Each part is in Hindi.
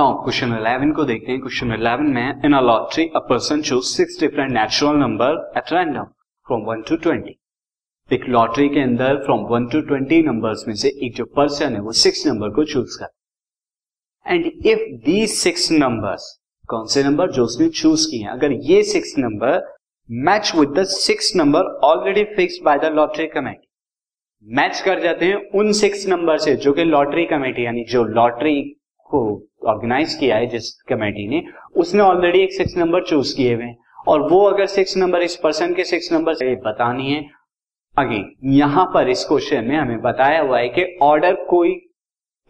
नाउ क्वेश्चन 11 को देखते हैं। क्वेश्चन 11 में in a lottery a person choose six different natural number at random from 1 to 20 एक लॉटरी के अंदर फ्रॉम 1 टू 20 नंबर्स में से एक जो पर्सन है, वो सिक्स नंबर को चूज़ कर। And if the six numbers कौन से नंबर जो उसने चूज़ किए हैं, अगर ये six number match with the six number already fix by the lottery committee match कर जाते हैं उन सिक्स नंबर से जो कि लॉटरी कमेटी यानी जो लॉटरी को ऑर्गेनाइज किया है जिस कमेटी ने, उसने ऑलरेडी एक सिक्स नंबर चूज़ किए हुए हैं। और वो अगर सिक्स नंबर इस पर्सन के सिक्स नंबर से बतानी है अगेन यहाँ पर इस क्वेश्चन में हमें बताया हुआ है कि ऑर्डर कोई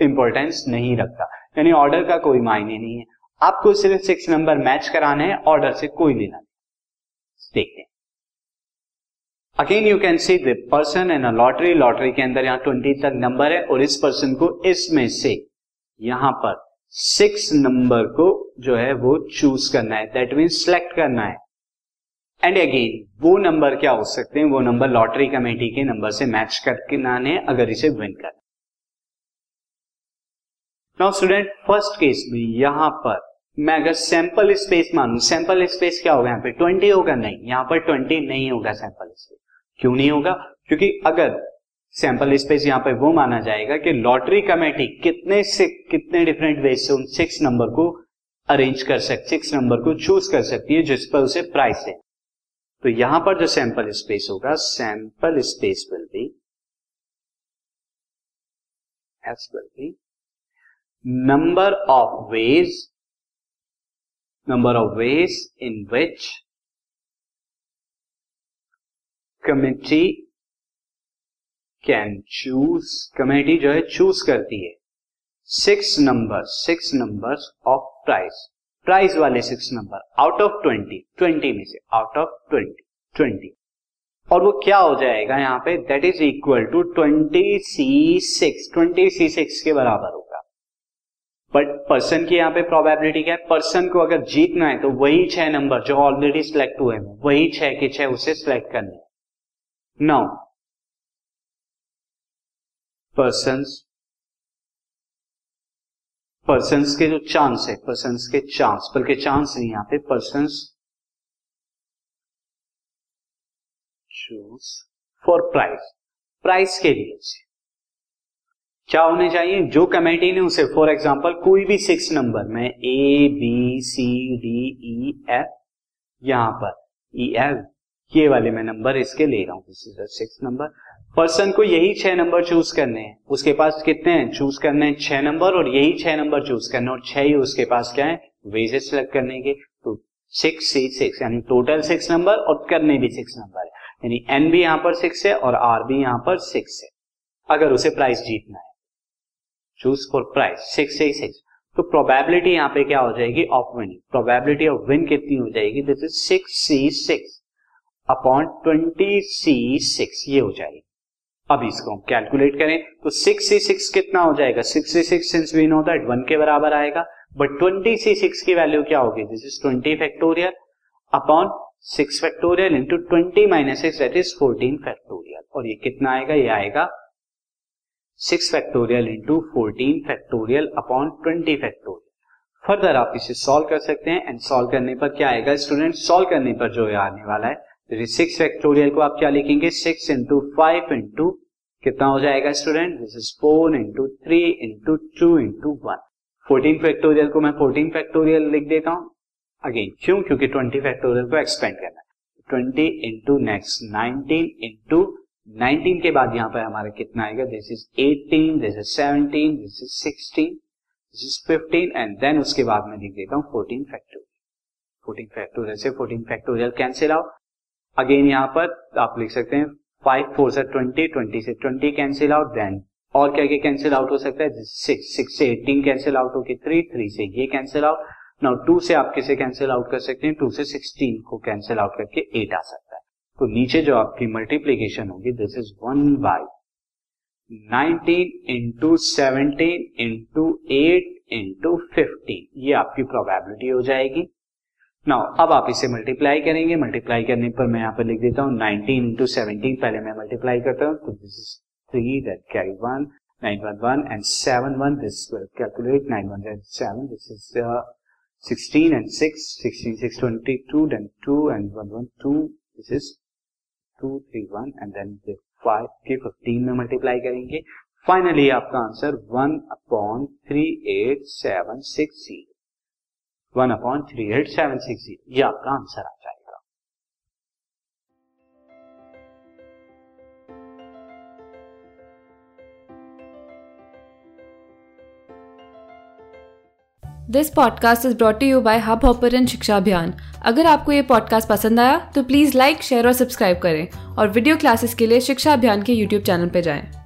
इंपॉर्टेंस नहीं रखता। यानी ऑर्डर का कोई मायने नहीं है। आपको सिर्फ़ सिक्स नंबर मैच कराना है ऑर्डर से कोई लेना नहीं। देखते again you can see the person in a lottery lottery के अंदर यहाँ ट्वेंटी तक नंबर है और इस पर्सन को इसमें से यहाँ पर सिक्स नंबर को जो है वो चूज़ करना है। दैट मीन सिलेक्ट करना है। एंड अगेन वो नंबर क्या हो सकते हैं? वो नंबर लॉटरी कमेटी के नंबर से मैच करके नाने अगर इसे विन करना नाउ स्टूडेंट फ़र्स्ट केस में यहाँ पर मैं अगर सैंपल स्पेस मानू सैंपल स्पेस क्या होगा यहाँ पे? ट्वेंटी होगा? नहीं, यहाँ पर ट्वेंटी नहीं होगा सैंपल स्पेस क्यों नहीं होगा? क्योंकि अगर सैंपल स्पेस यहाँ पे वो माना जाएगा कि लॉटरी कमेटी कितने से कितने डिफरेंट वे से उन सिक्स नंबर को अरेंज कर सकती सिक्स नंबर को चूज़ कर सकती है जिस पर उसे प्राइस है। तो यहाँ पर जो सैंपल स्पेस होगा sample space will be S will be number of ways number of ways in which committee can choose committee जो है चूज़ करती है। Six number six number of prize prize वाले six number out of twenty twenty में से आउट ऑफ़ ट्वेंटी ट्वेंटी और वो क्या हो जाएगा यहाँ पे? That is equal to twenty C six twenty C six के बराबर होगा। बट पर्सन की यहाँ पे प्रोबेबिलिटी क्या है? पर्सन को अगर जीतना है तो वही छह नंबर जो ऑलरेडी सिलेक्ट हुए हैं, वही छह के छह उसे सिलेक्ट करने नाउ पर्सन पर्सन के जो चांस है पर्सन के चांस बल्कि चांस नहीं यहाँ पे person choose for prize prize के लिए क्या होने चाहिए? जो कमेटी ने उसे फॉर एग्ज़ाम्पल कोई भी सिक्स नंबर में A B C D E F यहाँ पर ई e, एफ़ ये वाले मैं नंबर इसके ले रहा हूँ this is six number person को यही छह नंबर चूज़ करने हैं। उसके पास कितने हैं? चूज़ करने हैं छह नंबर और यही छह नंबर चूज़ करने और छह ही उसके पास क्या है? वेजेस सिलेक्ट करने के। तो सिक्स सी सिक्स यानी टोटल सिक्स नंबर और करने भी सिक्स नंबर है। यानी एन भी यहाँ पर सिक्स है और आर भी यहाँ पर सिक्स है। अगर उसे प्राइस जीतना है। Choose for prize six C six तो प्रोबेबिलिटी यहाँ पे क्या हो जाएगी? Of winning probability of win कितनी हो जाएगी? This is six C six upon twenty C six ये हो जाएगी। अब इसको हम कैलकुलेट करें तो सिक्स सी सिक्स कितना हो जाएगा? Six C six since we know that one के बराबर आएगा बट ट्वेंटी सी सिक्स की वैल्यू क्या होगी? This is twenty factorial upon six factorial into twenty minus six that is fourteen factorial और ये कितना आएगा? ये आएगा six factorial into fourteen factorial upon twenty factorial further आप इसे सॉल्व कर सकते हैं एंड सॉल्व करने पर क्या आएगा स्टूडेंट सॉल्व करने पर जो आने वाला है सिक्स फैक्टोरियल को आप क्या लिखेंगे? सिक्स इंटू फाइव इंटू कितना हो जाएगा student this is four into three into two into one fourteen factorial को मैं फोर्टीन फैक्टोरियल लिख देता हूँ। अगेन क्यों? क्योंकि ट्वेंटी फैक्टोरियल को एक्सपेंड करना है। Twenty into next nineteen into nineteen के बाद यहाँ पर हमारा कितना आएगा? This is eighteen this is seventeen this is sixteen this is fifteen and then उसके बाद मैं लिख देता हूँ फोर्टीन फैक्टोरियल फोर्टीन फैक्टोरियल से fourteen factorial cancel out again यहाँ पर आप लिख सकते हैं फाइव फोर से ट्वेंटी ट्वेंटी से ट्वेंटी कैंसिल आउट देन और क्या क्या कैंसिल आउट हो सकता है? सिक्स सिक्स से एटीन कैंसिल आउट होगी थ्री थ्री से ये कैंसिल आउट नाउ टू से आप किसे कैंसिल आउट कर सकते हैं? टू से सिक्सटीन को कैंसिल आउट करके एट आ सकता है। तो नीचे जो आपकी मल्टीप्लीकेशन होगी this is one by nineteen into seventeen into eight into fifteen ये आपकी प्रोबेबिलिटी हो जाएगी। नाउ अब आप इसे मल्टीप्लाई करेंगे। मल्टीप्लाई करने पर मैं यहाँ पर लिख देता हूँ 19 इंटू सेवनटीन पहले मैं मल्टीप्लाई करता हूँ तो this is three that carry one 911 and 71 this will calculate 9 and 7 this is uh, 16 and 6 16 6 22 then 2 and 1 1 2 this is 2 3 1 and then the 5 के 15 में मल्टीप्लाई करेंगे। फाइनली आपका answer one upon three eight seven six zero one upon three eight seven six ये आपका आंसर आ जाएगा this podcast is brought you by Hubhopper शिक्षा अभियान अगर आपको ये पॉडकास्ट पसंद आया तो प्लीज़ लाइक शेयर और सब्सक्राइब करें और वीडियो क्लासेस के लिए शिक्षा अभियान के यूट्यूब चैनल पर जाएँ।